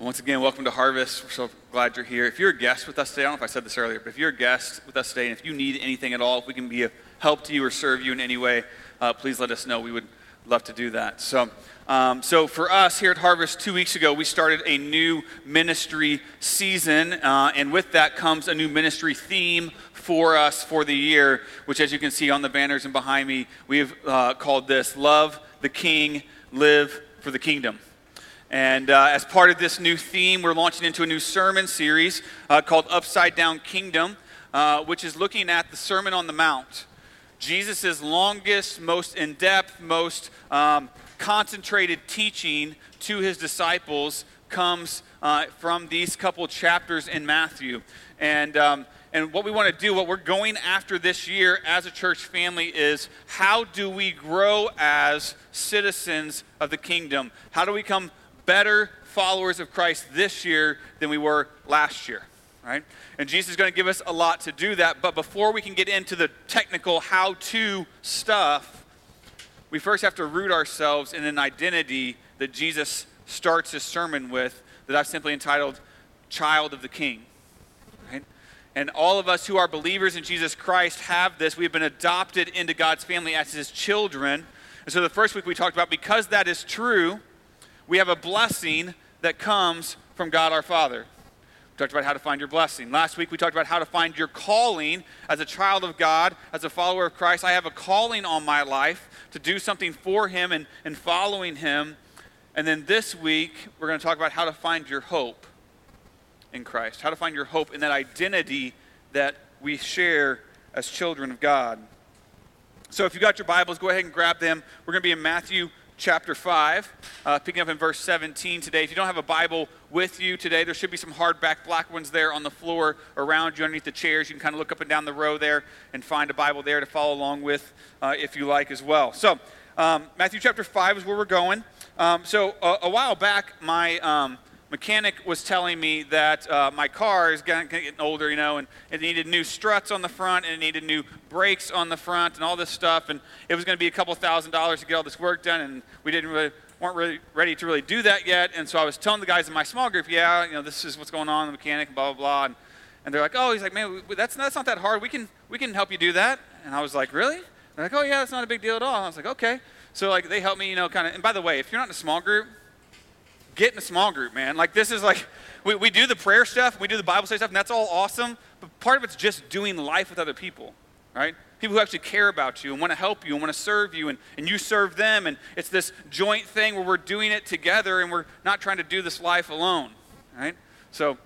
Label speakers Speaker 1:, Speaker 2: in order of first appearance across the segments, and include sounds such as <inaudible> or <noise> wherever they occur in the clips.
Speaker 1: Once again, welcome to Harvest. We're so glad you're here. If you're a guest with us today, I don't know if I said this earlier, but if you're a guest with us today, and if you need anything at all, if we can be of help to you or serve you in any way, uh, please let us know. We would love to do that. So, um, so for us here at Harvest, two weeks ago, we started a new ministry season, uh, and with that comes a new ministry theme for us for the year, which, as you can see on the banners and behind me, we've uh, called this "Love the King, Live for the Kingdom." And uh, as part of this new theme, we're launching into a new sermon series uh, called Upside Down Kingdom, uh, which is looking at the Sermon on the Mount. Jesus' longest, most in depth, most um, concentrated teaching to his disciples comes uh, from these couple chapters in Matthew. And um, and what we want to do, what we're going after this year as a church family is how do we grow as citizens of the kingdom? How do we come better followers of Christ this year than we were last year, right? And Jesus is going to give us a lot to do that. But before we can get into the technical how to stuff, we first have to root ourselves in an identity that Jesus starts his sermon with that I've simply entitled Child of the King. Right? And all of us who are believers in Jesus Christ have this. We've been adopted into God's family as his children. And so the first week we talked about because that is true, we have a blessing that comes from God our Father. We talked about how to find your blessing. Last week, we talked about how to find your calling as a child of God, as a follower of Christ. I have a calling on my life to do something for Him and, and following Him. And then this week, we're going to talk about how to find your hope in Christ, how to find your hope in that identity that we share as children of God. So if you got your Bibles, go ahead and grab them. We're going to be in Matthew chapter 5, uh, picking up in verse 17 today. If you don't have a Bible with you today, there should be some hardback black ones there on the floor around you underneath the chairs. You can kind of look up and down the row there and find a Bible there to follow along with uh, if you like as well. So, um, Matthew chapter 5 is where we're going. Um, so, uh, a while back, my. Um, mechanic was telling me that uh, my car is getting, older, you know, and it needed new struts on the front and it needed new brakes on the front and all this stuff. And it was going to be a couple thousand dollars to get all this work done, and we didn't really weren't really ready to really do that yet. And so I was telling the guys in my small group, yeah, you know, this is what's going on, the mechanic, blah blah blah. And, and they're like, oh, he's like, man, that's that's not that hard. We can we can help you do that. And I was like, really? They're like, oh yeah, that's not a big deal at all. And I was like, okay. So like they helped me, you know, kind of. And by the way, if you're not in a small group, get in a small group, man. Like, this is like, we, we do the prayer stuff, we do the Bible study stuff, and that's all awesome. But part of it's just doing life with other people, right? People who actually care about you and want to help you and want to serve you, and, and you serve them. And it's this joint thing where we're doing it together and we're not trying to do this life alone, right? So,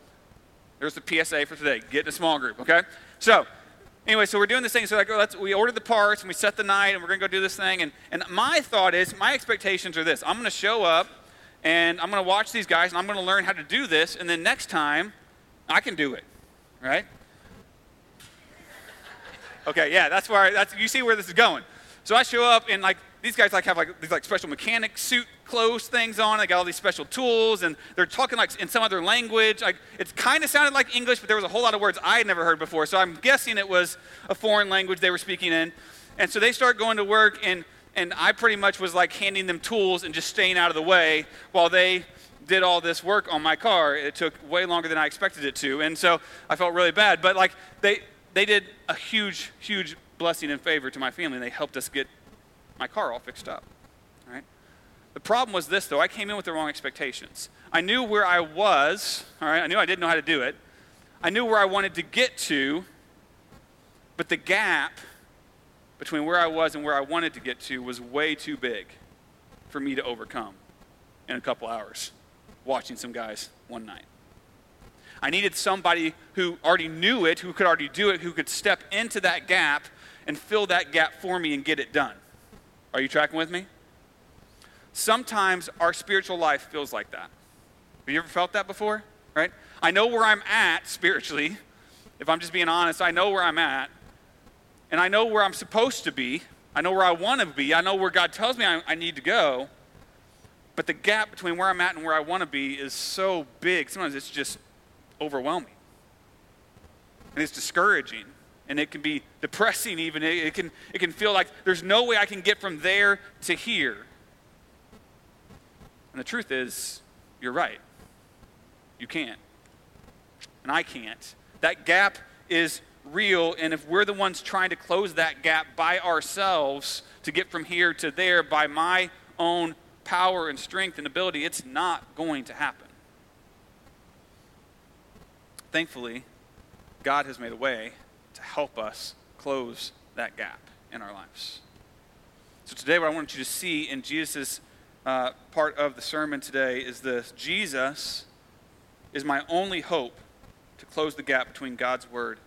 Speaker 1: there's the PSA for today get in a small group, okay? So, anyway, so we're doing this thing. So like, oh, let's, we ordered the parts and we set the night and we're going to go do this thing. And, and my thought is, my expectations are this I'm going to show up and I'm going to watch these guys and I'm going to learn how to do this, and then next time I can do it, right? Okay, yeah, that's where I, that's you see where this is going. So I show up and like these guys like have like these like special mechanic suit clothes things on. They got all these special tools and they're talking like in some other language. Like it kind of sounded like English, but there was a whole lot of words I had never heard before. So I'm guessing it was a foreign language they were speaking in. And so they start going to work and and I pretty much was like handing them tools and just staying out of the way while they did all this work on my car. It took way longer than I expected it to, and so I felt really bad. But like they they did a huge huge blessing and favor to my family. and They helped us get my car all fixed up. Right. The problem was this though. I came in with the wrong expectations. I knew where I was. All right. I knew I didn't know how to do it. I knew where I wanted to get to, but the gap between where I was and where I wanted to get to was way too big for me to overcome in a couple hours watching some guys one night. I needed somebody who already knew it, who could already do it, who could step into that gap and fill that gap for me and get it done. Are you tracking with me? Sometimes our spiritual life feels like that. Have you ever felt that before? Right? I know where I'm at spiritually. If I'm just being honest, I know where I'm at and I know where I'm supposed to be. I know where I want to be. I know where God tells me I, I need to go. But the gap between where I'm at and where I want to be is so big. Sometimes it's just overwhelming. And it's discouraging. And it can be depressing, even. It, it, can, it can feel like there's no way I can get from there to here. And the truth is, you're right. You can't. And I can't. That gap is real, and if we're the ones trying to close that gap by ourselves to get from here to there by my own power and strength and ability, it's not going to happen. Thankfully, God has made a way to help us close that gap in our lives. So, today, what I want you to see in Jesus' uh, part of the sermon today is this Jesus is my only hope to close the gap between God's word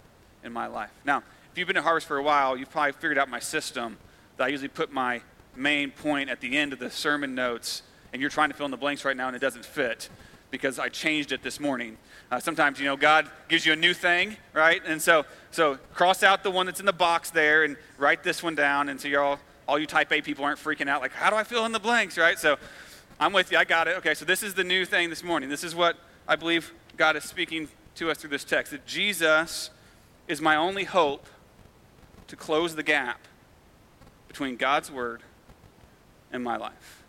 Speaker 1: and my life. Now, if you've been at Harvest for a while, you've probably figured out my system that I usually put my main point at the end of the sermon notes, and you're trying to fill in the blanks right now and it doesn't fit because I changed it this morning. Uh, sometimes, you know, God gives you a new thing, right? And so, so cross out the one that's in the box there and write this one down. And so you're all, all you type A people aren't freaking out like, how do I fill in the blanks, right? So I'm with you. I got it. Okay, so this is the new thing this morning. This is what I believe God is speaking to us through this text that Jesus is my only hope to close the gap between God's word and my life.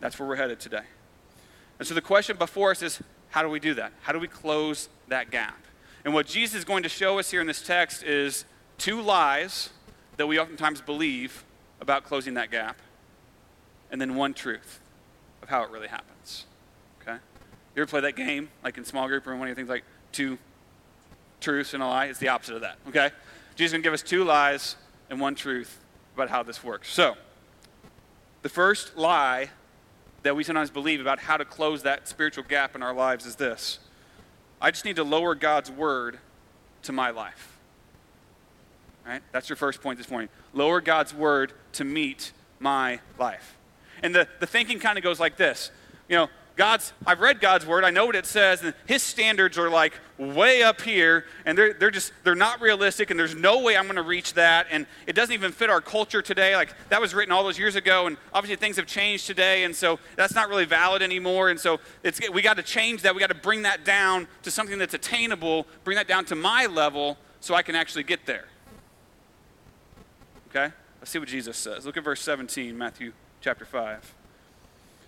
Speaker 1: That's where we're headed today. And so the question before us is how do we do that? How do we close that gap? And what Jesus is going to show us here in this text is two lies that we oftentimes believe about closing that gap, and then one truth of how it really happens. Okay? You ever play that game, like in small group or one of your things like two truths and a lie? It's the opposite of that. Okay? Jesus is going to give us two lies and one truth about how this works. So, the first lie that we sometimes believe about how to close that spiritual gap in our lives is this I just need to lower God's word to my life. Right? That's your first point this morning. Lower God's word to meet my life. And the, the thinking kind of goes like this. You know, God's, I've read God's word, I know what it says, and his standards are like way up here, and they're, they're just, they're not realistic, and there's no way I'm going to reach that, and it doesn't even fit our culture today. Like, that was written all those years ago, and obviously things have changed today, and so that's not really valid anymore, and so it's, we got to change that. We got to bring that down to something that's attainable, bring that down to my level so I can actually get there. Okay? Let's see what Jesus says. Look at verse 17, Matthew chapter 5.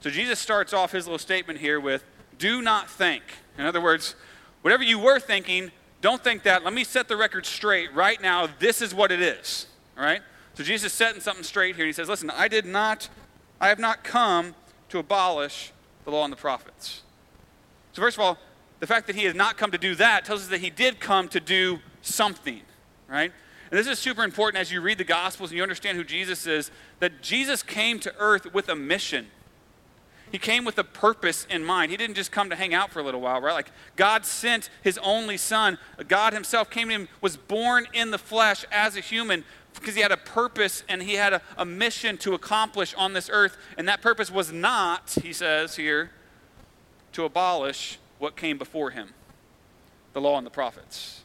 Speaker 1: So Jesus starts off his little statement here with, do not think. In other words, whatever you were thinking, don't think that. Let me set the record straight. Right now, this is what it is. All right? So Jesus is setting something straight here. He says, listen, I did not, I have not come to abolish the law and the prophets. So, first of all, the fact that he has not come to do that tells us that he did come to do something, right? And this is super important as you read the Gospels and you understand who Jesus is, that Jesus came to earth with a mission. He came with a purpose in mind. He didn't just come to hang out for a little while, right? Like God sent his only son. God himself came to him, was born in the flesh as a human because he had a purpose and he had a, a mission to accomplish on this earth. And that purpose was not, he says here, to abolish what came before him the law and the prophets.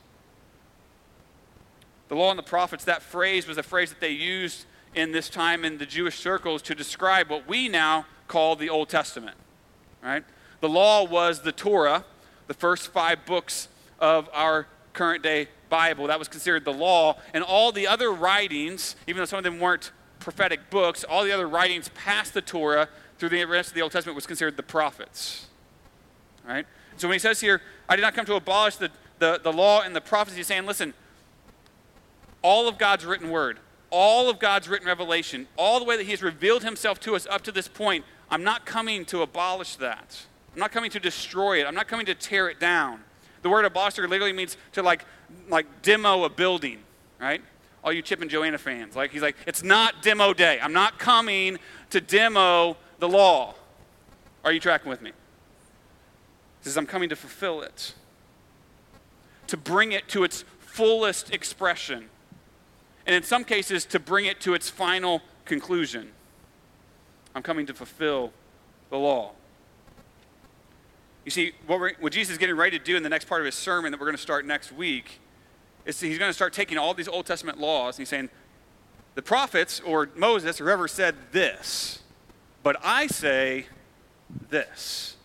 Speaker 1: The law and the prophets, that phrase was a phrase that they used in this time in the Jewish circles to describe what we now called the Old Testament. Right? The law was the Torah, the first five books of our current day Bible. That was considered the law. And all the other writings, even though some of them weren't prophetic books, all the other writings past the Torah through the rest of the Old Testament was considered the prophets. Right? So when he says here, I did not come to abolish the, the, the law and the prophets, he's saying, listen, all of God's written word, all of God's written revelation, all the way that He has revealed Himself to us up to this point, I'm not coming to abolish that. I'm not coming to destroy it. I'm not coming to tear it down. The word abolish literally means to like, like demo a building, right? All you Chip and Joanna fans, like he's like, it's not demo day. I'm not coming to demo the law. Are you tracking with me? He says, I'm coming to fulfill it, to bring it to its fullest expression, and in some cases, to bring it to its final conclusion. I'm coming to fulfill the law. You see, what, what Jesus is getting ready to do in the next part of his sermon that we're going to start next week is he's going to start taking all these Old Testament laws and he's saying, the prophets or Moses or whoever said this, but I say this.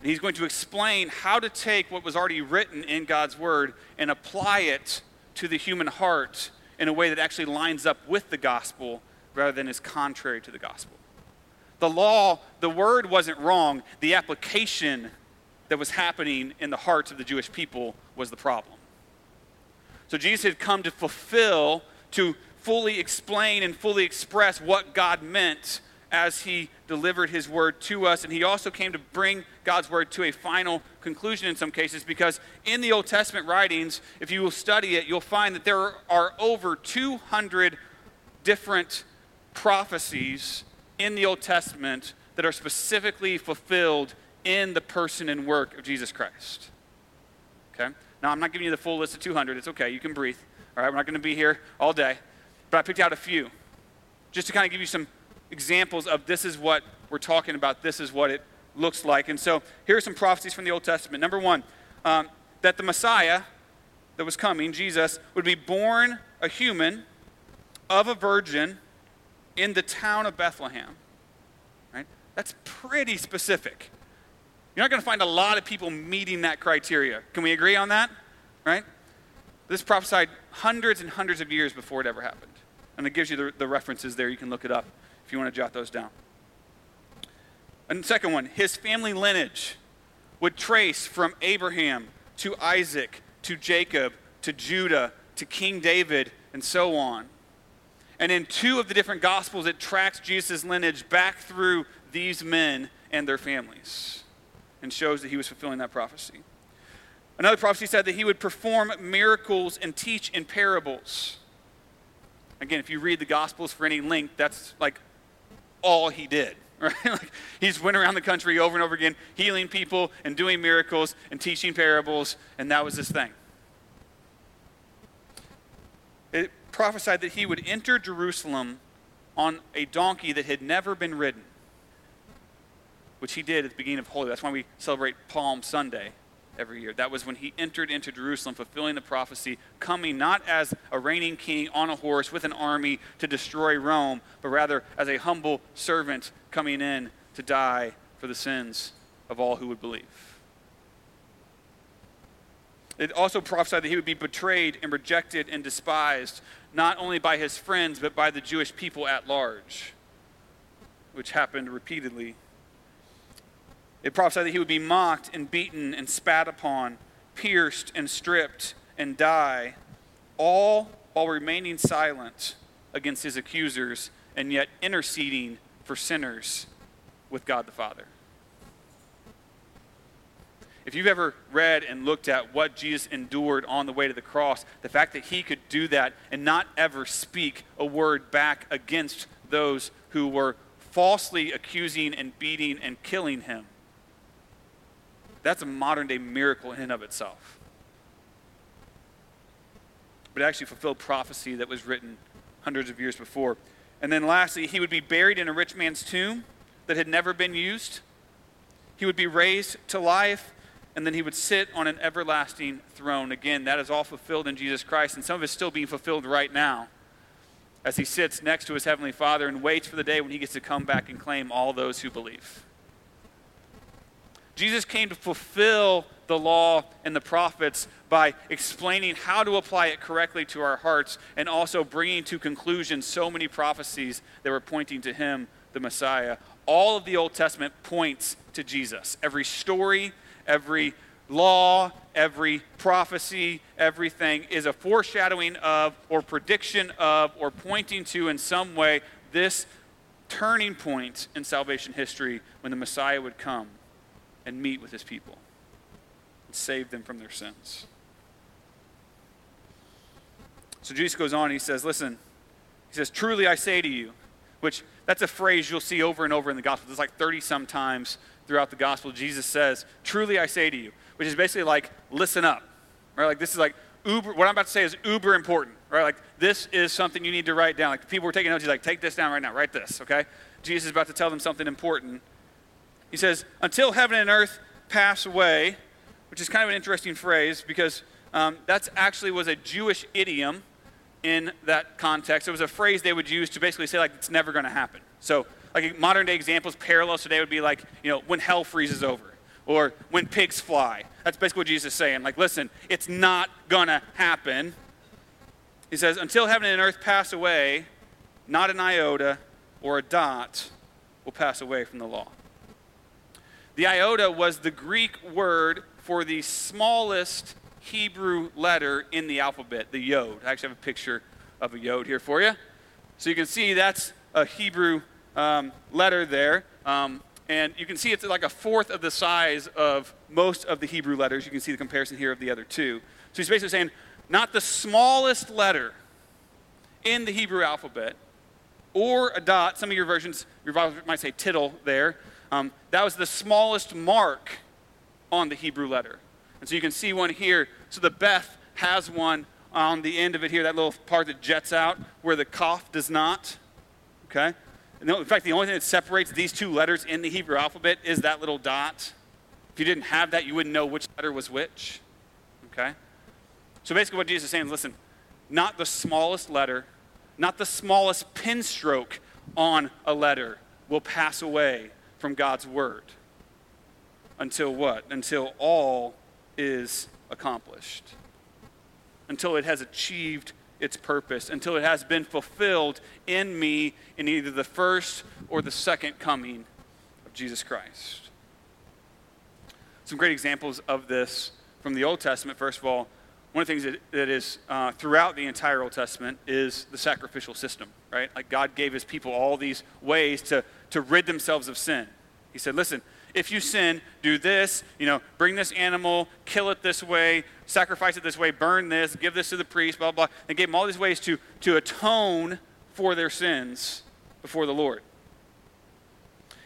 Speaker 1: And he's going to explain how to take what was already written in God's word and apply it to the human heart in a way that actually lines up with the gospel rather than is contrary to the gospel. The law, the word wasn't wrong, the application that was happening in the hearts of the Jewish people was the problem. So Jesus had come to fulfill, to fully explain and fully express what God meant as he delivered his word to us. And he also came to bring God's word to a final conclusion in some cases because in the Old Testament writings, if you will study it, you'll find that there are over 200 different prophecies in the Old Testament that are specifically fulfilled in the person and work of Jesus Christ. Okay? Now, I'm not giving you the full list of 200. It's okay. You can breathe. All right? We're not going to be here all day. But I picked out a few just to kind of give you some examples of this is what we're talking about, this is what it looks like. And so here are some prophecies from the Old Testament. Number one, um, that the Messiah that was coming, Jesus, would be born a human of a virgin in the town of Bethlehem. Right? That's pretty specific. You're not going to find a lot of people meeting that criteria. Can we agree on that? Right? This prophesied hundreds and hundreds of years before it ever happened. And it gives you the, the references there. You can look it up if you want to jot those down. And second one, his family lineage would trace from Abraham to Isaac to Jacob to Judah to King David and so on. And in two of the different gospels, it tracks Jesus' lineage back through these men and their families and shows that he was fulfilling that prophecy. Another prophecy said that he would perform miracles and teach in parables. Again, if you read the gospels for any length, that's like all he did. <laughs> Right? like he's went around the country over and over again, healing people and doing miracles and teaching parables, and that was his thing. It prophesied that he would enter Jerusalem on a donkey that had never been ridden, which he did at the beginning of Holy. That's why we celebrate Palm Sunday every year. That was when he entered into Jerusalem, fulfilling the prophecy, coming not as a reigning king on a horse with an army to destroy Rome, but rather as a humble servant coming in to die for the sins of all who would believe. It also prophesied that he would be betrayed and rejected and despised, not only by his friends, but by the Jewish people at large, which happened repeatedly it prophesied that he would be mocked and beaten and spat upon, pierced and stripped and die, all while remaining silent against his accusers and yet interceding for sinners with God the Father. If you've ever read and looked at what Jesus endured on the way to the cross, the fact that he could do that and not ever speak a word back against those who were falsely accusing and beating and killing him that's a modern day miracle in and of itself. But it actually fulfilled prophecy that was written hundreds of years before. And then lastly, he would be buried in a rich man's tomb that had never been used. He would be raised to life, and then he would sit on an everlasting throne. Again, that is all fulfilled in Jesus Christ, and some of it is still being fulfilled right now as he sits next to his heavenly Father and waits for the day when he gets to come back and claim all those who believe. Jesus came to fulfill the law and the prophets by explaining how to apply it correctly to our hearts and also bringing to conclusion so many prophecies that were pointing to him, the Messiah. All of the Old Testament points to Jesus. Every story, every law, every prophecy, everything is a foreshadowing of, or prediction of, or pointing to in some way this turning point in salvation history when the Messiah would come and meet with his people and save them from their sins. So Jesus goes on, he says, Listen, he says, Truly I say to you, which that's a phrase you'll see over and over in the gospel. There's like 30 some times throughout the gospel. Jesus says, Truly I say to you, which is basically like, listen up. Right? Like this is like uber, what I'm about to say is uber important. Right? Like this is something you need to write down. Like people were taking notes, he's like, take this down right now, write this, okay? Jesus is about to tell them something important he says, Until heaven and earth pass away, which is kind of an interesting phrase because um, that's actually was a Jewish idiom in that context. It was a phrase they would use to basically say, like, it's never going to happen. So, like, modern day examples, parallels today would be like, you know, when hell freezes over or when pigs fly. That's basically what Jesus is saying. Like, listen, it's not going to happen. He says, until heaven and earth pass away, not an iota or a dot will pass away from the law. The iota was the Greek word for the smallest Hebrew letter in the alphabet, the yod. I actually have a picture of a yod here for you. So you can see that's a Hebrew um, letter there. Um, and you can see it's like a fourth of the size of most of the Hebrew letters. You can see the comparison here of the other two. So he's basically saying not the smallest letter in the Hebrew alphabet or a dot. Some of your versions, your Bible might say tittle there. Um, that was the smallest mark on the Hebrew letter. And so you can see one here. So the Beth has one on the end of it here, that little part that jets out where the Kaf does not. Okay? In fact, the only thing that separates these two letters in the Hebrew alphabet is that little dot. If you didn't have that, you wouldn't know which letter was which. Okay? So basically, what Jesus is saying is listen, not the smallest letter, not the smallest pen stroke on a letter will pass away from God's word. Until what? Until all is accomplished. Until it has achieved its purpose, until it has been fulfilled in me in either the first or the second coming of Jesus Christ. Some great examples of this from the Old Testament. First of all, one of the things that, that is uh, throughout the entire Old Testament is the sacrificial system, right? Like God gave his people all these ways to, to rid themselves of sin. He said, listen, if you sin, do this, you know, bring this animal, kill it this way, sacrifice it this way, burn this, give this to the priest, blah, blah. They gave them all these ways to, to atone for their sins before the Lord.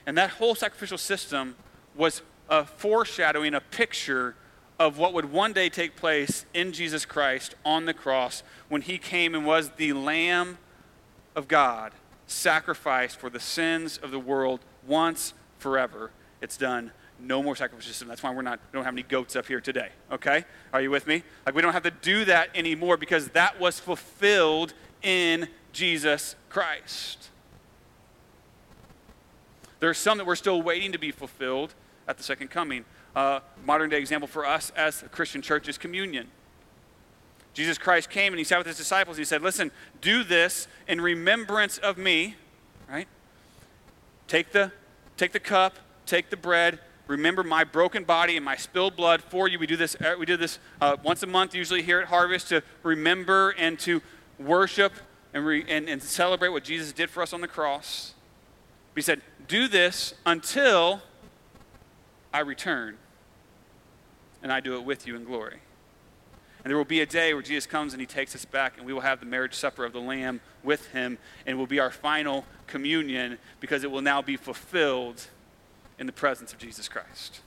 Speaker 1: And that whole sacrificial system was a foreshadowing, a picture of what would one day take place in Jesus Christ on the cross when he came and was the Lamb of God, sacrificed for the sins of the world once forever. It's done. No more sacrificial system. That's why we're not, we don't have any goats up here today. Okay? Are you with me? Like, we don't have to do that anymore because that was fulfilled in Jesus Christ. There are some that we're still waiting to be fulfilled at the second coming. Uh, modern day example for us as a Christian church is communion. Jesus Christ came and he sat with his disciples. and He said, Listen, do this in remembrance of me, right? Take the, take the cup, take the bread, remember my broken body and my spilled blood for you. We do this, uh, we do this uh, once a month, usually here at Harvest, to remember and to worship and, re, and, and celebrate what Jesus did for us on the cross. He said, Do this until I return and I do it with you in glory. And there will be a day where Jesus comes and he takes us back, and we will have the marriage supper of the Lamb with him, and it will be our final communion because it will now be fulfilled in the presence of Jesus Christ.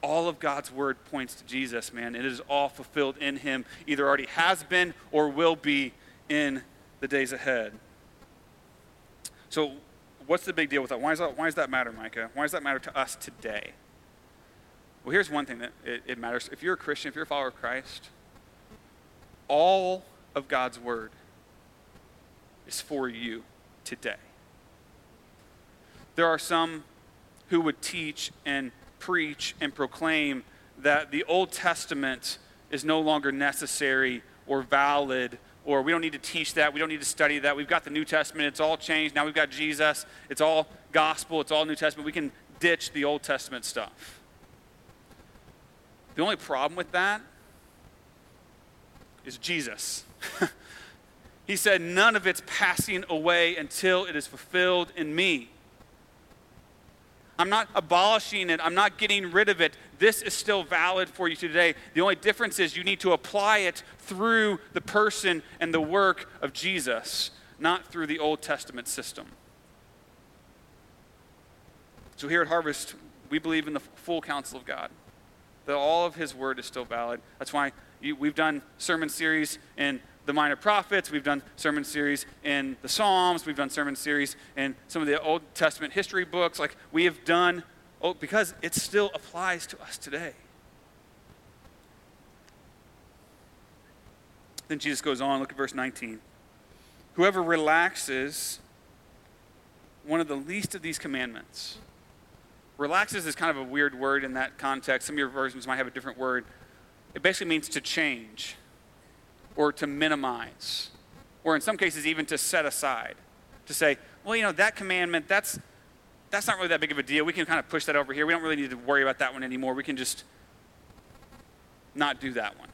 Speaker 1: All of God's word points to Jesus, man. It is all fulfilled in him, either already has been or will be in the days ahead. So, what's the big deal with that? Why does that, why does that matter, Micah? Why does that matter to us today? Well, here's one thing that it, it matters. If you're a Christian, if you're a follower of Christ, all of God's word is for you today. There are some who would teach and preach and proclaim that the Old Testament is no longer necessary or valid, or we don't need to teach that, we don't need to study that. We've got the New Testament, it's all changed. Now we've got Jesus, it's all gospel, it's all New Testament. We can ditch the Old Testament stuff. The only problem with that is Jesus. <laughs> he said, None of it's passing away until it is fulfilled in me. I'm not abolishing it. I'm not getting rid of it. This is still valid for you today. The only difference is you need to apply it through the person and the work of Jesus, not through the Old Testament system. So here at Harvest, we believe in the full counsel of God, that all of His word is still valid. That's why we've done sermon series in the minor prophets, we've done sermon series in the Psalms, we've done sermon series in some of the Old Testament history books. Like we have done Oh, because it still applies to us today. Then Jesus goes on, look at verse 19. Whoever relaxes one of the least of these commandments. Relaxes is kind of a weird word in that context. Some of your versions might have a different word. It basically means to change or to minimize, or in some cases, even to set aside. To say, well, you know, that commandment, that's, that's not really that big of a deal. We can kind of push that over here. We don't really need to worry about that one anymore. We can just not do that one.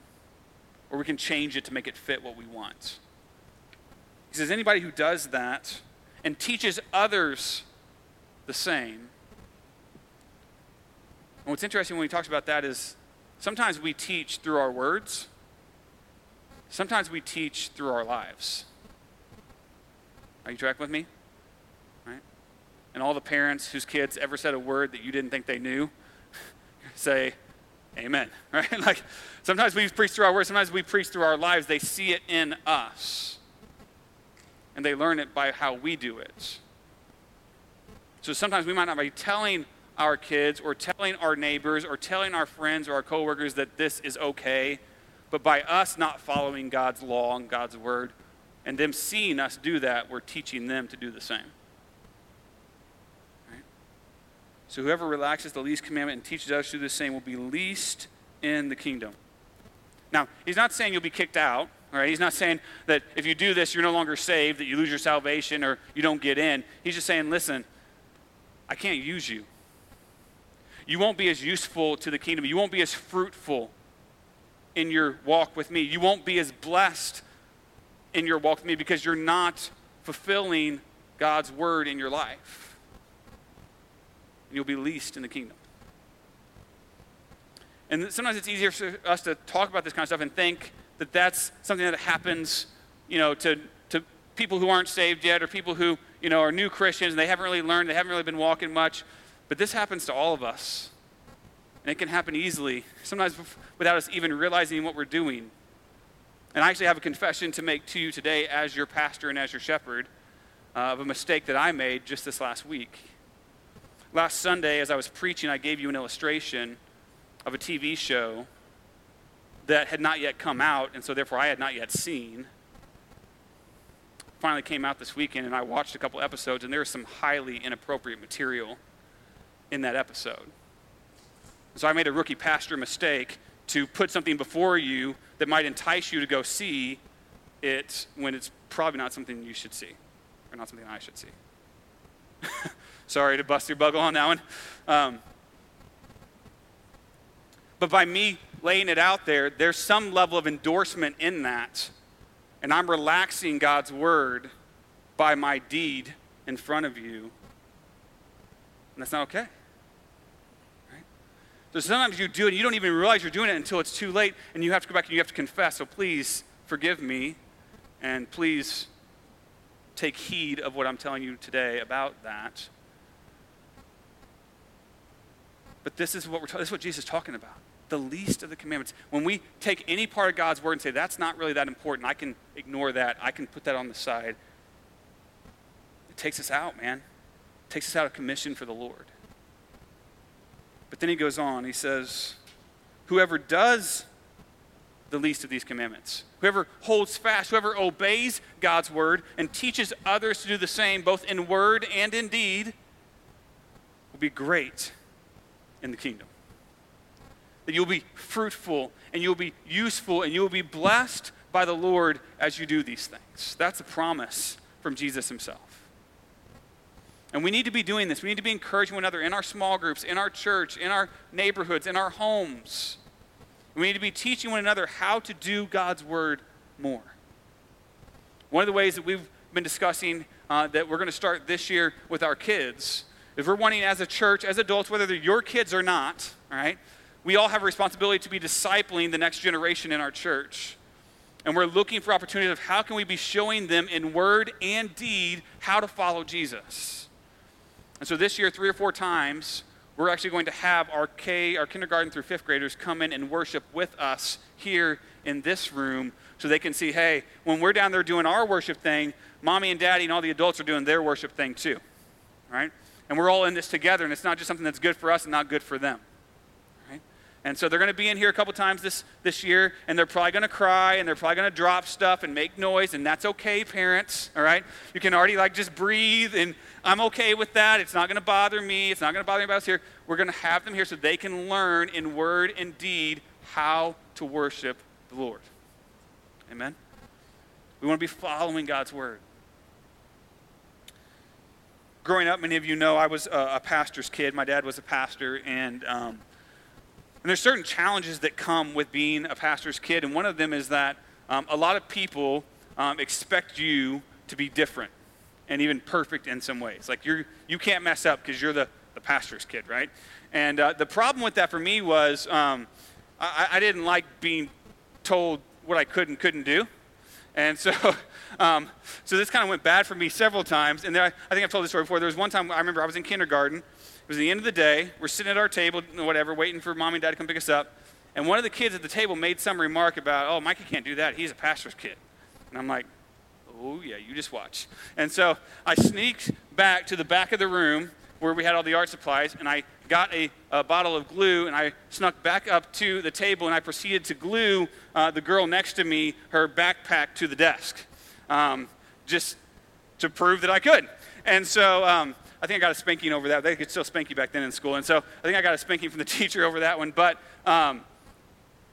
Speaker 1: Or we can change it to make it fit what we want. He says, anybody who does that and teaches others the same. And what's interesting when he talks about that is sometimes we teach through our words, sometimes we teach through our lives. Are you tracking with me? Right? And all the parents whose kids ever said a word that you didn't think they knew, <laughs> say, Amen. <laughs> Right? Like sometimes we preach through our words, sometimes we preach through our lives. They see it in us. And they learn it by how we do it. So sometimes we might not be telling our kids or telling our neighbors or telling our friends or our coworkers that this is okay, but by us not following God's law and God's word and them seeing us do that, we're teaching them to do the same. Right? So whoever relaxes the least commandment and teaches others to do the same will be least in the kingdom. Now, he's not saying you'll be kicked out. Right, he's not saying that if you do this, you're no longer saved, that you lose your salvation or you don't get in. He's just saying, listen, I can't use you. You won't be as useful to the kingdom. You won't be as fruitful in your walk with me. You won't be as blessed in your walk with me because you're not fulfilling God's word in your life. And you'll be least in the kingdom. And sometimes it's easier for us to talk about this kind of stuff and think that that's something that happens, you know, to, to people who aren't saved yet or people who, you know, are new Christians and they haven't really learned, they haven't really been walking much. But this happens to all of us. And it can happen easily, sometimes without us even realizing what we're doing. And I actually have a confession to make to you today as your pastor and as your shepherd uh, of a mistake that I made just this last week. Last Sunday, as I was preaching, I gave you an illustration of a TV show that had not yet come out, and so therefore I had not yet seen. Finally came out this weekend, and I watched a couple episodes, and there was some highly inappropriate material in that episode. So I made a rookie pastor mistake to put something before you that might entice you to go see it when it's probably not something you should see, or not something I should see. <laughs> Sorry to bust your bubble on that one. Um, but by me laying it out there, there's some level of endorsement in that. And I'm relaxing God's word by my deed in front of you. And that's not okay. So sometimes you do it and you don't even realize you're doing it until it's too late and you have to go back and you have to confess. So please forgive me and please take heed of what I'm telling you today about that. But this is what we're this is what Jesus is talking about the least of the commandments. When we take any part of God's word and say, that's not really that important, I can ignore that, I can put that on the side, it takes us out, man. It takes us out of commission for the Lord. But then he goes on, he says, Whoever does the least of these commandments, whoever holds fast, whoever obeys God's word and teaches others to do the same, both in word and in deed, will be great in the kingdom that you'll be fruitful and you'll be useful and you'll be blessed by the Lord as you do these things. That's a promise from Jesus himself. And we need to be doing this. We need to be encouraging one another in our small groups, in our church, in our neighborhoods, in our homes. We need to be teaching one another how to do God's word more. One of the ways that we've been discussing uh, that we're going to start this year with our kids is we're wanting as a church, as adults, whether they're your kids or not, all right, we all have a responsibility to be discipling the next generation in our church. And we're looking for opportunities of how can we be showing them in word and deed how to follow Jesus. And so this year, three or four times, we're actually going to have our K, our kindergarten through fifth graders come in and worship with us here in this room so they can see, hey, when we're down there doing our worship thing, mommy and daddy and all the adults are doing their worship thing too. Right? And we're all in this together, and it's not just something that's good for us and not good for them. And so they're going to be in here a couple times this, this year, and they're probably going to cry, and they're probably going to drop stuff and make noise, and that's okay, parents, all right? You can already, like, just breathe, and I'm okay with that. It's not going to bother me. It's not going to bother anybody else here. We're going to have them here so they can learn in word and deed how to worship the Lord. Amen? We want to be following God's word growing up, many of you know I was a, a pastor's kid. My dad was a pastor, and um, and there's certain challenges that come with being a pastor's kid, and one of them is that um, a lot of people um, expect you to be different and even perfect in some ways. Like you're you can't mess up because you're the the pastor's kid, right? And uh, the problem with that for me was um, I, I didn't like being told what I could and couldn't do. And so, <laughs> um, so this kind of went bad for me several times. And I think I've told this story before. There was one time I remember I was in kindergarten. It was the end of the day. We're sitting at our table, whatever, waiting for mom and dad to come pick us up. And one of the kids at the table made some remark about, oh, Mikey can't do that. He's a pastor's kid. And I'm like, oh, yeah, you just watch. And so I sneaked back to the back of the room where we had all the art supplies, and I got a, a, bottle of glue and I snuck back up to the table and I proceeded to glue uh, the girl next to me her backpack to the desk, um, just to prove that I could. And so um, I think I got a spanking over that. They could still spank you back then in school, and so I think I got a spanking from the <laughs> teacher over that one. But um,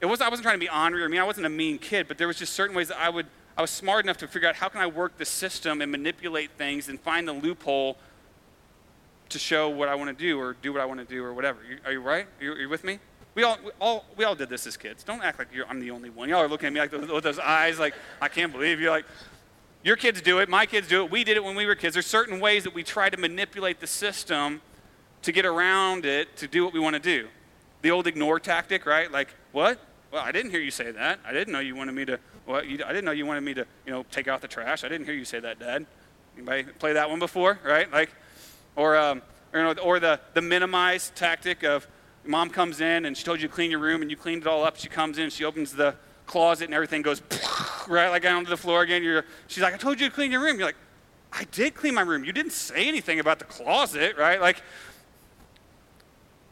Speaker 1: it was I wasn't trying to be ornery. I mean, I wasn't a mean kid, but there was just certain ways that I would. I was smart enough to figure out how can I work the system and manipulate things and find the loophole to show what I want to do or do what I want to do or whatever. You, are you right? Are you, are you, with me? We all, we all, we all did this as kids. Don't act like I'm the only one. Y'all are looking at me like with those eyes, like I can't believe you. Like your kids do it, my kids do it. We did it when we were kids. There's certain ways that we try to manipulate the system to get around it to do what we want to do. The old ignore tactic, right? Like what? Well, I didn't hear you say that. I didn't know you wanted me to. Well, you, I didn't know you wanted me to, you know, take out the trash. I didn't hear you say that, Dad. Anybody play that one before, right? Like or, um, or, you know, or the, the minimize tactic of mom comes in and she told you to clean your room and you cleaned it all up. She comes in, she opens the closet and everything goes <laughs> right like down onto the floor again. You're, she's like, I told you to clean your room. You're like, I did clean my room. You didn't say anything about the closet, right? Like,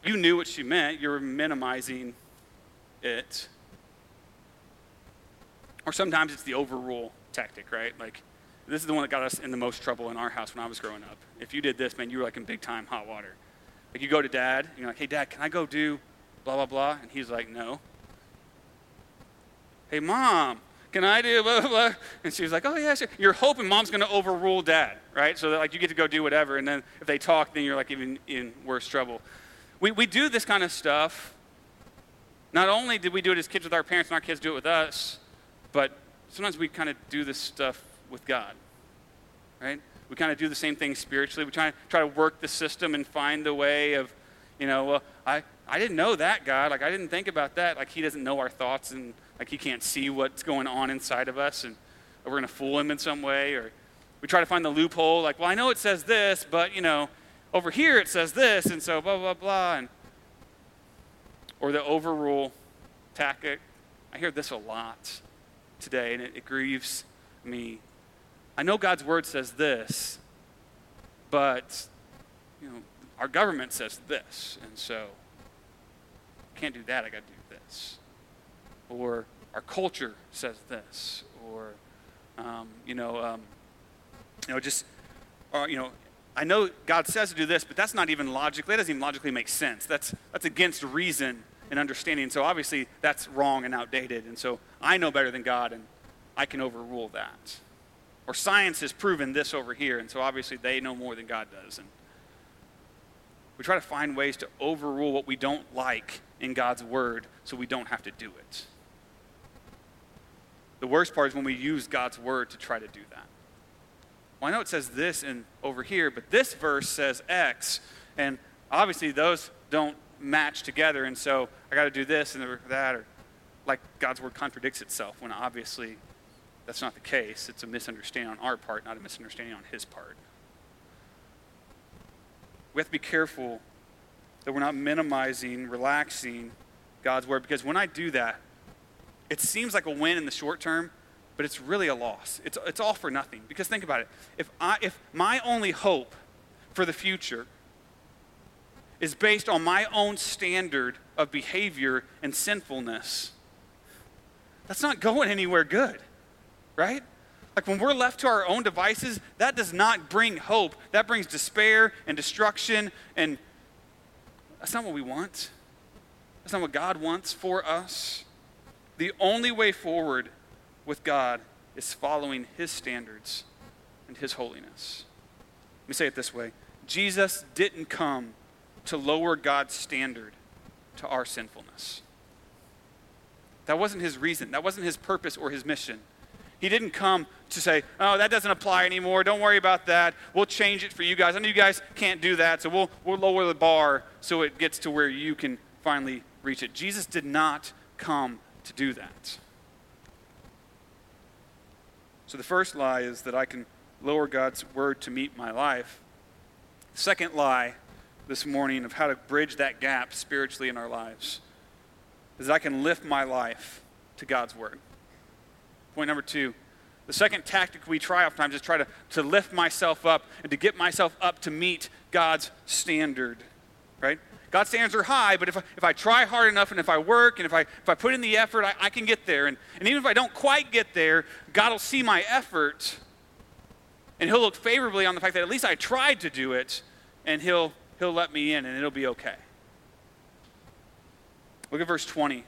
Speaker 1: you knew what she meant. You were minimizing it. Or sometimes it's the overrule tactic, right? Like, this is the one that got us in the most trouble in our house when I was growing up. If you did this, man, you were like in big time hot water. Like you go to dad, and you're like, hey, dad, can I go do blah, blah, blah? And he's like, no. Hey, mom, can I do blah, blah, blah? And she was like, oh, yeah, sure. You're hoping mom's going to overrule dad, right? So that like you get to go do whatever. And then if they talk, then you're like even in worse trouble. We, we do this kind of stuff. Not only did we do it as kids with our parents and our kids do it with us, but sometimes we kind of do this stuff with God, right? We kind of do the same thing spiritually. We try, try to work the system and find the way of, you know, well, I, I didn't know that, God. Like, I didn't think about that. Like, He doesn't know our thoughts and, like, He can't see what's going on inside of us and we're going to fool Him in some way. Or we try to find the loophole. Like, well, I know it says this, but, you know, over here it says this, and so blah, blah, blah. And, or the overrule tactic. I hear this a lot today, and it, it grieves me I know God's word says this, but you know, our government says this, and so I can't do that. I got to do this. Or our culture says this, or um, you know, um, you know, just or, you know, I know God says to do this, but that's not even logically. That doesn't even logically make sense. That's that's against reason and understanding. So obviously that's wrong and outdated. And so I know better than God, and I can overrule that or science has proven this over here, and so obviously they know more than God does. And we try to find ways to overrule what we don't like in God's word so we don't have to do it. The worst part is when we use God's word to try to do that. Well, I know it says this and over here, but this verse says X, and obviously those don't match together, and so I got to do this and that, or like God's word contradicts itself when obviously that's not the case. It's a misunderstanding on our part, not a misunderstanding on his part. We have to be careful that we're not minimizing, relaxing God's word, because when I do that, it seems like a win in the short term, but it's really a loss. It's, it's all for nothing. Because think about it. If, I, if my only hope for the future is based on my own standard of behavior and sinfulness, that's not going anywhere good, right? Like when we're left to our own devices, that does not bring hope. That brings despair and destruction, and that's not what we want. That's not what God wants for us. The only way forward with God is following His standards and His holiness. Let me say it this way Jesus didn't come to lower God's standard to our sinfulness. That wasn't his reason. That wasn't his purpose or his mission. He didn't come to say, oh, that doesn't apply anymore. Don't worry about that. We'll change it for you guys. I know you guys can't do that, so we'll, we'll lower the bar so it gets to where you can finally reach it. Jesus did not come to do that. So the first lie is that I can lower God's word to meet my life. The second lie this morning of how to bridge that gap spiritually in our lives is that I can lift my life to God's word. Point number two. The second tactic we try oftentimes is try to, to lift myself up and to get myself up to meet God's standard, right? God's standards are high, but if I, if I try hard enough and if I work and if I, if I put in the effort, I, I can get there. And, and even if I don't quite get there, God will see my effort and He'll look favorably on the fact that at least I tried to do it and He'll, he'll let me in and it'll be okay. Look at verse 20.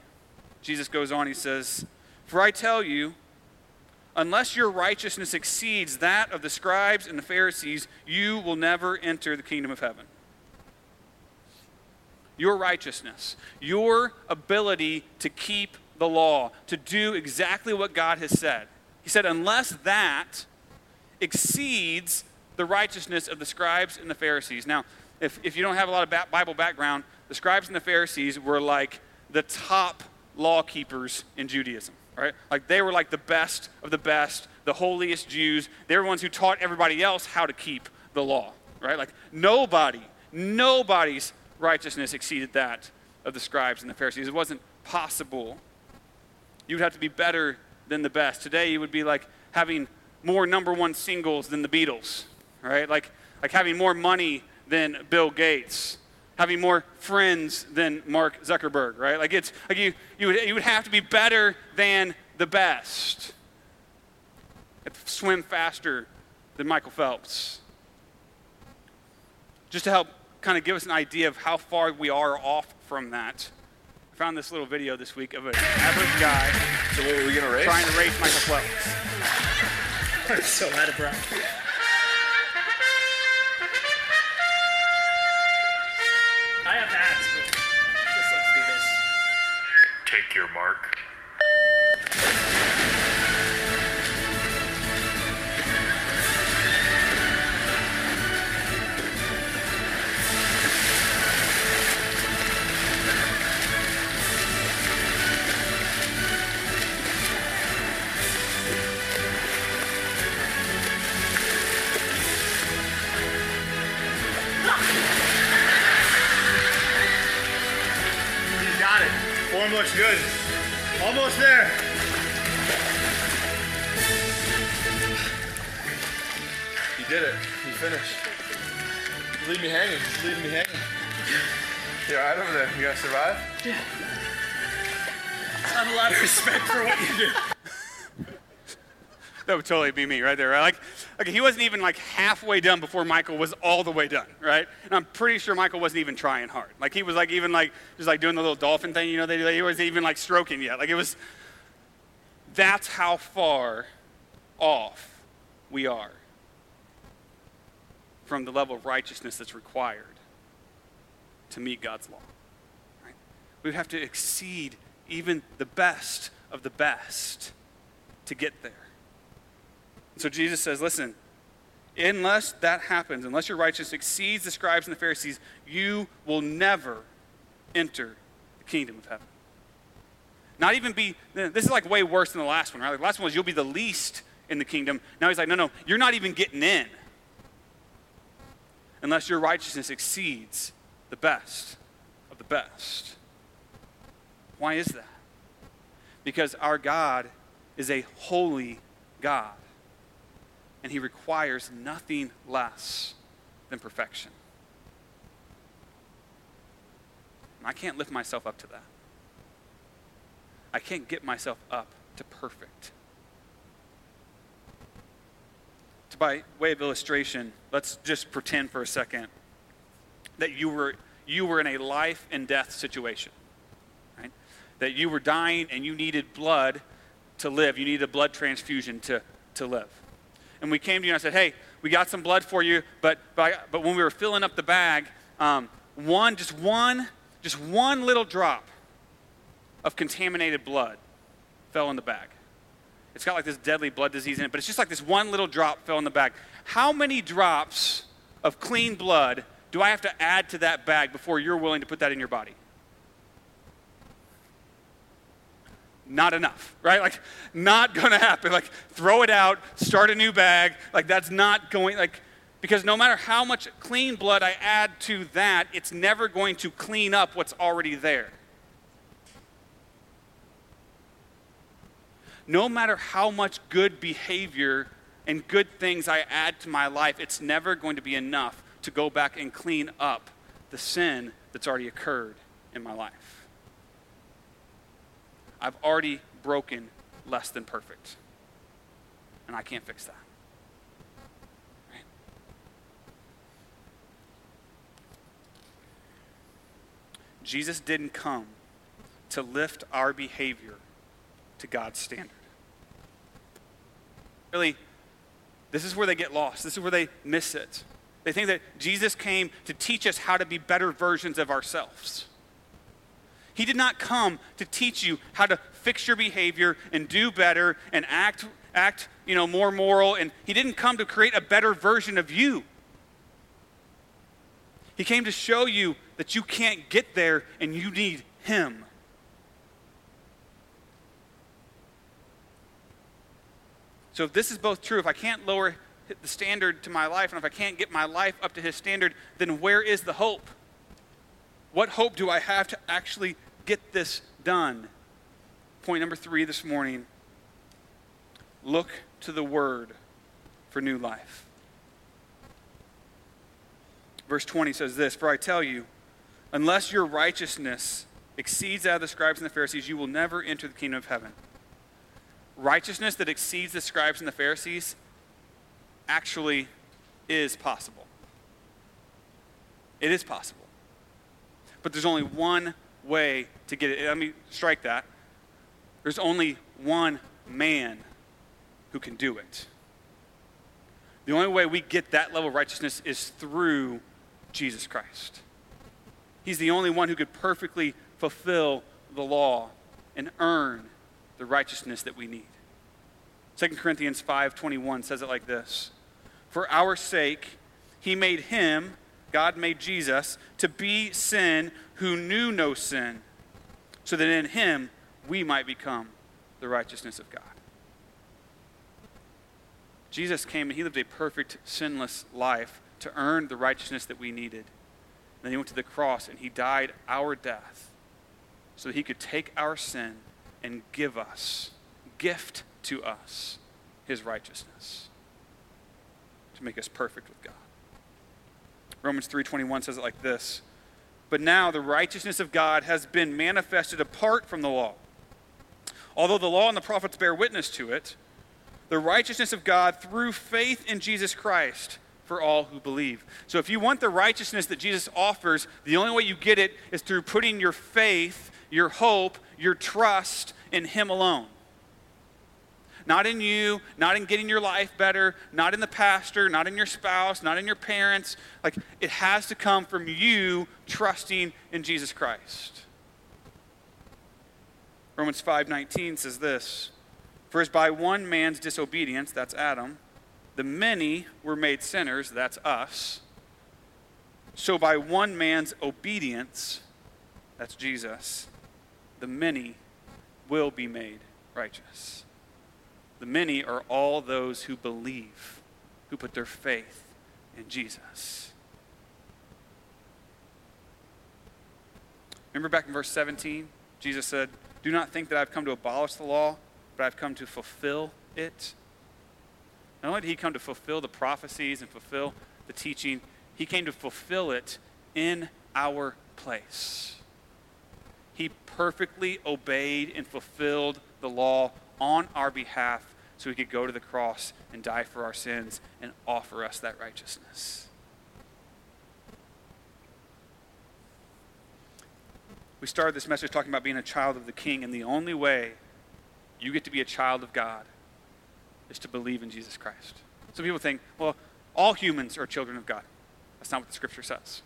Speaker 1: Jesus goes on, He says, For I tell you, unless your righteousness exceeds that of the scribes and the Pharisees, you will never enter the kingdom of heaven your righteousness, your ability to keep the law, to do exactly what God has said. He said, unless that exceeds the righteousness of the scribes and the Pharisees. Now, if, if you don't have a lot of Bible background, the scribes and the Pharisees were like the top law keepers in Judaism, right? Like they were like the best of the best, the holiest Jews. They were the ones who taught everybody else how to keep the law, right? Like nobody, nobody's righteousness exceeded that of the scribes and the Pharisees. It wasn't possible. You would have to be better than the best. Today, you would be like having more number one singles than the Beatles, right? Like, like having more money than Bill Gates, having more friends than Mark Zuckerberg, right? Like, it's like you, you, would, you would have to be better than the best. Swim faster than Michael Phelps. Just to help kind of give us an idea of how far we are off from that. I found this little video this week of an average guy.
Speaker 2: So what are we gonna race?
Speaker 1: Trying to race Michael Phelps.
Speaker 3: I'm <laughs> so out of breath. I have hats, but just let's do this.
Speaker 2: Take your mark. Form looks good. Almost there. You did it. You finished. Leave me hanging. Just leave me hanging. You're all right over there. You gonna survive?
Speaker 3: Yeah. I have a lot of respect for what you do.
Speaker 1: that would totally be me right there. Right? Like, like he wasn't even like halfway done before Michael was all the way done, right? And I'm pretty sure Michael wasn't even trying hard. Like he was like even like just like doing the little dolphin thing, you know, they do. He wasn't even like stroking yet. Like it was. That's how far off we are from the level of righteousness that's required to meet God's law. Right? We have to exceed even the best of the best to get there. So Jesus says, listen, unless that happens, unless your righteousness exceeds the scribes and the Pharisees, you will never enter the kingdom of heaven. Not even be, this is like way worse than the last one, right? the last one was you'll be the least in the kingdom. Now he's like, no, no, you're not even getting in unless your righteousness exceeds the best of the best. Why is that? Because our God is a holy God and he requires nothing less than perfection. And I can't lift myself up to that. I can't get myself up to perfect. To by way of illustration, let's just pretend for a second that you were, you were in a life and death situation. Right? That you were dying and you needed blood to live. You needed a blood transfusion to, to live. And we came to you and I said, hey, we got some blood for you, but, but, but when we were filling up the bag, um, one, just one, just one little drop of contaminated blood fell in the bag. It's got like this deadly blood disease in it, but it's just like this one little drop fell in the bag. How many drops of clean blood do I have to add to that bag before you're willing to put that in your body? Not enough, right? Like, not gonna happen. Like, throw it out, start a new bag. Like, that's not going, like, because no matter how much clean blood I add to that, it's never going to clean up what's already there. No matter how much good behavior and good things I add to my life, it's never going to be enough to go back and clean up the sin that's already occurred in my life. I've already broken less than perfect. And I can't fix that. Right? Jesus didn't come to lift our behavior to God's standard. Really, this is where they get lost. This is where they miss it. They think that Jesus came to teach us how to be better versions of ourselves. He did not come to teach you how to fix your behavior and do better and act, act you know, more moral. And he didn't come to create a better version of you. He came to show you that you can't get there and you need him. So if this is both true, if I can't lower the standard to my life and if I can't get my life up to his standard, then where is the hope? What hope do I have to actually get this done? Point number three this morning look to the Word for new life. Verse 20 says this For I tell you, unless your righteousness exceeds that of the scribes and the Pharisees, you will never enter the kingdom of heaven. Righteousness that exceeds the scribes and the Pharisees actually is possible. It is possible. But there's only one way to get it. Let me strike that. There's only one man who can do it. The only way we get that level of righteousness is through Jesus Christ. He's the only one who could perfectly fulfill the law and earn the righteousness that we need. 2 Corinthians 5:21 says it like this. For our sake he made him God made Jesus to be sin who knew no sin, so that in him we might become the righteousness of God. Jesus came and he lived a perfect, sinless life to earn the righteousness that we needed. And then he went to the cross and he died our death so that he could take our sin and give us, gift to us, his righteousness to make us perfect with God. Romans 3:21 says it like this. But now the righteousness of God has been manifested apart from the law. Although the law and the prophets bear witness to it, the righteousness of God through faith in Jesus Christ for all who believe. So if you want the righteousness that Jesus offers, the only way you get it is through putting your faith, your hope, your trust in Him alone. Not in you, not in getting your life better, not in the pastor, not in your spouse, not in your parents. Like, it has to come from you trusting in Jesus Christ. Romans 5:19 says this, "For as by one man's disobedience, that's Adam, the many were made sinners, that's us. So by one man's obedience, that's Jesus, the many will be made righteous." The many are all those who believe, who put their faith in Jesus. Remember back in verse 17, Jesus said, Do not think that I've come to abolish the law, but I've come to fulfill it. Not only did he come to fulfill the prophecies and fulfill the teaching, he came to fulfill it in our place. He perfectly obeyed and fulfilled the law on our behalf so he could go to the cross and die for our sins and offer us that righteousness. We started this message talking about being a child of the King, and the only way you get to be a child of God is to believe in Jesus Christ. Some people think, well, all humans are children of God. That's not what the scripture says.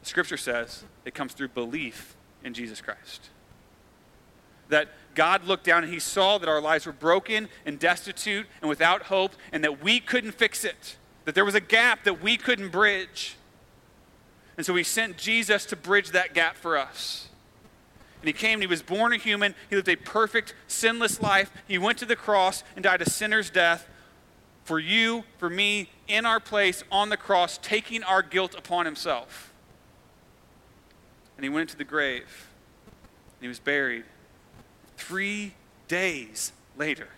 Speaker 1: The scripture says it comes through belief in Jesus Christ. That God looked down and he saw that our lives were broken and destitute and without hope, and that we couldn't fix it. That there was a gap that we couldn't bridge. And so he sent Jesus to bridge that gap for us. And he came and he was born a human. He lived a perfect, sinless life. He went to the cross and died a sinner's death for you, for me, in our place on the cross, taking our guilt upon himself. And he went into the grave. And he was buried. Three days later,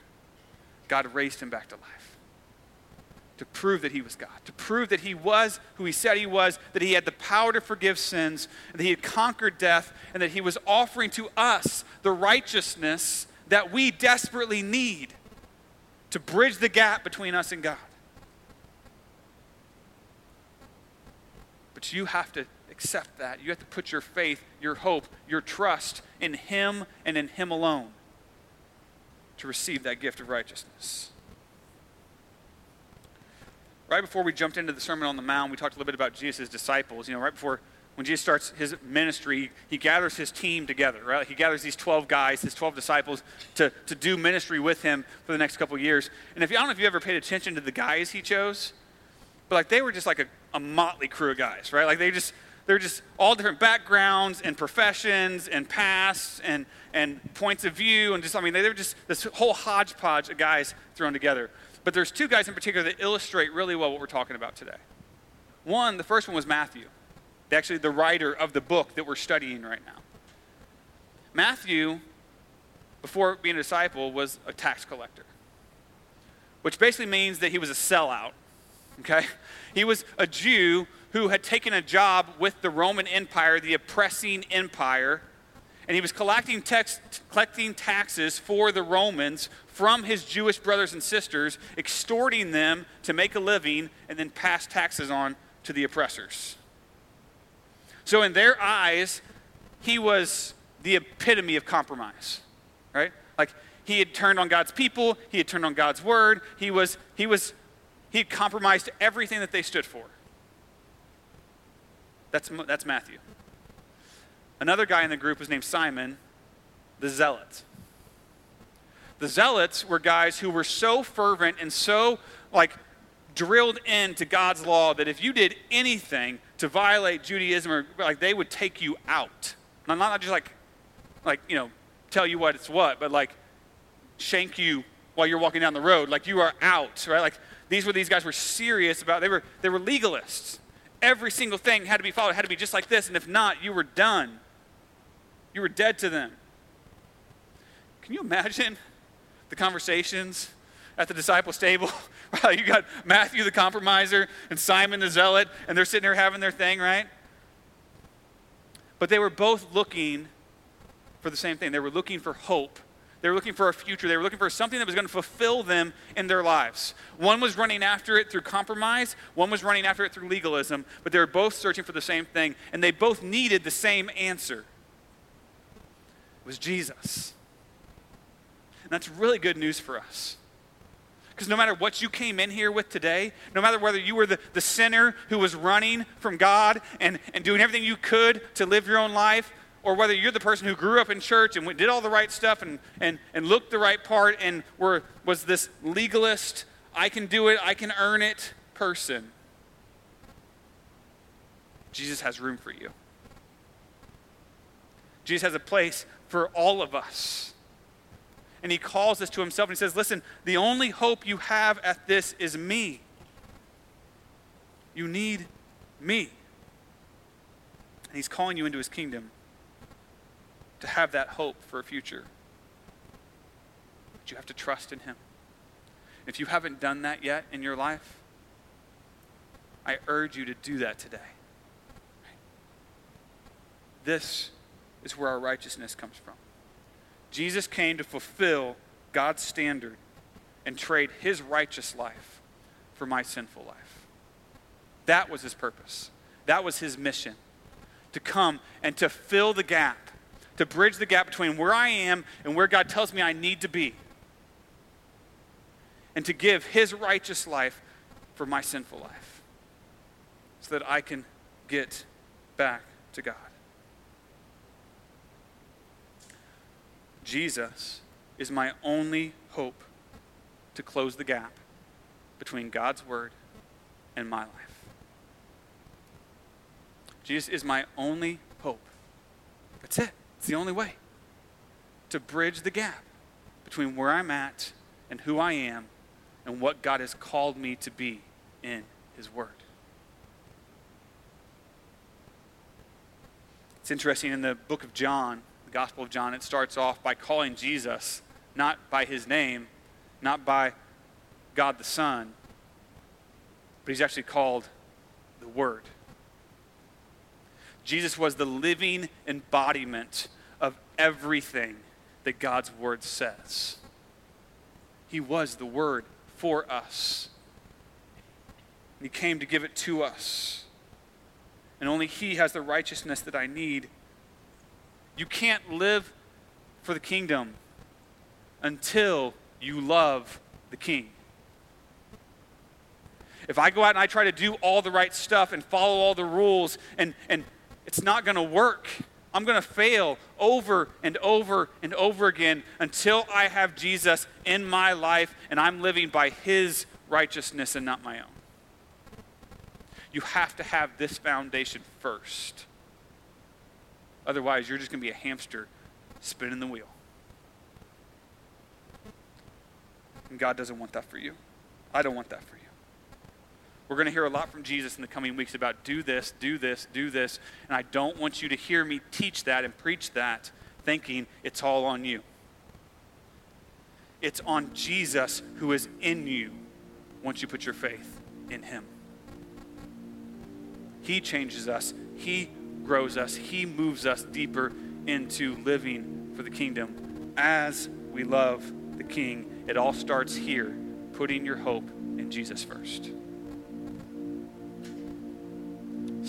Speaker 1: God raised him back to life to prove that he was God, to prove that he was who he said he was, that he had the power to forgive sins, that he had conquered death, and that he was offering to us the righteousness that we desperately need to bridge the gap between us and God. But you have to accept that. You have to put your faith, your hope, your trust in him and in him alone to receive that gift of righteousness right before we jumped into the Sermon on the Mount, we talked a little bit about Jesus' disciples. You know, right before when Jesus starts his ministry, he gathers his team together, right? He gathers these 12 guys, his 12 disciples, to, to do ministry with him for the next couple years. And if you, I don't know if you ever paid attention to the guys he chose, but like they were just like a, a motley crew of guys, right? Like they just, they're just all different backgrounds and professions and pasts and, and points of view. And just, I mean, they're just this whole hodgepodge of guys thrown together. But there's two guys in particular that illustrate really well what we're talking about today. One, the first one was Matthew, actually the writer of the book that we're studying right now. Matthew, before being a disciple, was a tax collector, which basically means that he was a sellout. Okay? He was a Jew who had taken a job with the Roman Empire, the oppressing empire, and he was collecting, collecting taxes for the Romans from his Jewish brothers and sisters, extorting them to make a living and then pass taxes on to the oppressors. So, in their eyes, he was the epitome of compromise, right? Like, he had turned on God's people, he had turned on God's word, he was, he was, he had compromised everything that they stood for. That's, that's Matthew. Another guy in the group was named Simon, the Zealot. The Zealots were guys who were so fervent and so like drilled into God's law that if you did anything to violate Judaism or like they would take you out. Not, not just like like, you know, tell you what it's what, but like shank you while you're walking down the road. Like you are out, right? Like these were these guys were serious about they were they were legalists. Every single thing had to be followed, had to be just like this, and if not, you were done. You were dead to them. Can you imagine the conversations at the disciples' table? <laughs> you got Matthew the compromiser and Simon the zealot, and they're sitting there having their thing, right? But they were both looking for the same thing. They were looking for hope. They were looking for a future. They were looking for something that was going to fulfill them in their lives. One was running after it through compromise, one was running after it through legalism, but they were both searching for the same thing, and they both needed the same answer It was Jesus. And that's really good news for us. Because no matter what you came in here with today, no matter whether you were the, the sinner who was running from God and, and doing everything you could to live your own life, or whether you're the person who grew up in church and did all the right stuff and, and, and looked the right part and were, was this legalist, I can do it, I can earn it person, Jesus has room for you. Jesus has a place for all of us. And he calls us to himself and he says, Listen, the only hope you have at this is me. You need me. And he's calling you into his kingdom to have that hope for a future. But you have to trust in him. If you haven't done that yet in your life, I urge you to do that today. This is where our righteousness comes from. Jesus came to fulfill God's standard and trade his righteous life for my sinful life. That was his purpose. That was his mission to come and to fill the gap, to bridge the gap between where I am and where God tells me I need to be, and to give his righteous life for my sinful life so that I can get back to God. Jesus is my only hope to close the gap between God's word and my life. Jesus is my only hope. That's it. It's the only way to bridge the gap between where I'm at and who I am and what God has called me to be in His Word. It's interesting in the book of John, the Gospel of John, it starts off by calling Jesus not by his name, not by God the Son, but he's actually called the Word. Jesus was the living embodiment of everything that God's Word says. He was the Word for us. He came to give it to us. And only He has the righteousness that I need. You can't live for the kingdom until you love the King. If I go out and I try to do all the right stuff and follow all the rules, and, and it's not going to work, I'm going to fail over and over and over again until I have Jesus in my life and I'm living by His righteousness and not my own. You have to have this foundation first. Otherwise, you're just going to be a hamster spinning the wheel. And God doesn't want that for you. I don't want that for you. We're going to hear a lot from Jesus in the coming weeks about do this, do this, do this. And I don't want you to hear me teach that and preach that thinking it's all on you. It's on Jesus who is in you once you put your faith in Him. He changes us, He grows us, He moves us deeper into living for the kingdom as we love the King. It all starts here, putting your hope in Jesus first.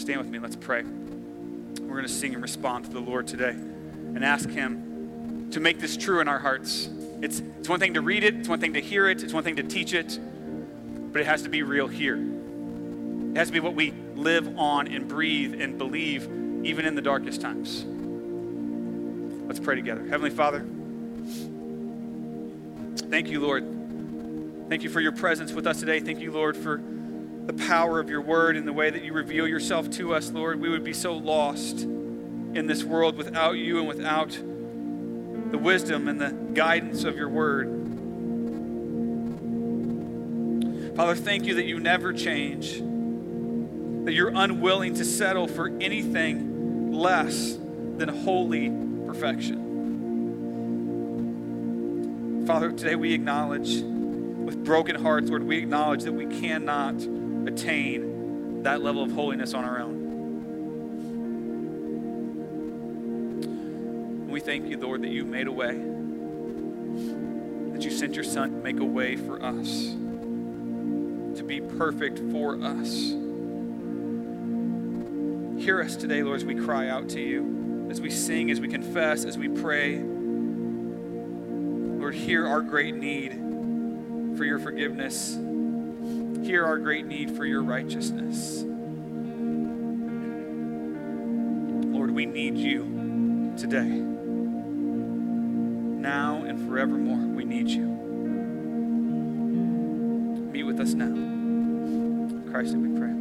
Speaker 1: Stand with me, let's pray. We're going to sing and respond to the Lord today and ask Him to make this true in our hearts. It's, it's one thing to read it, it's one thing to hear it, it's one thing to teach it, but it has to be real here. It has to be what we live on and breathe and believe, even in the darkest times. Let's pray together. Heavenly Father, thank you, Lord. Thank you for your presence with us today. Thank you, Lord, for the power of your word and the way that you reveal yourself to us, Lord. We would be so lost in this world without you and without the wisdom and the guidance of your word. Father, thank you that you never change, that you're unwilling to settle for anything less than holy perfection. Father, today we acknowledge with broken hearts, Lord, we acknowledge that we cannot attain that level of holiness on our own. And we thank you, Lord, that you made a way, that you sent your Son to make a way for us, to be perfect for us. Hear us today, Lord, as we cry out to you, as we sing, as we confess, as we pray. Lord, hear our great need for your forgiveness hear our great need for your righteousness. Lord, we need you today. Now and forevermore, we need you. Meet with us now. In Christ, we pray.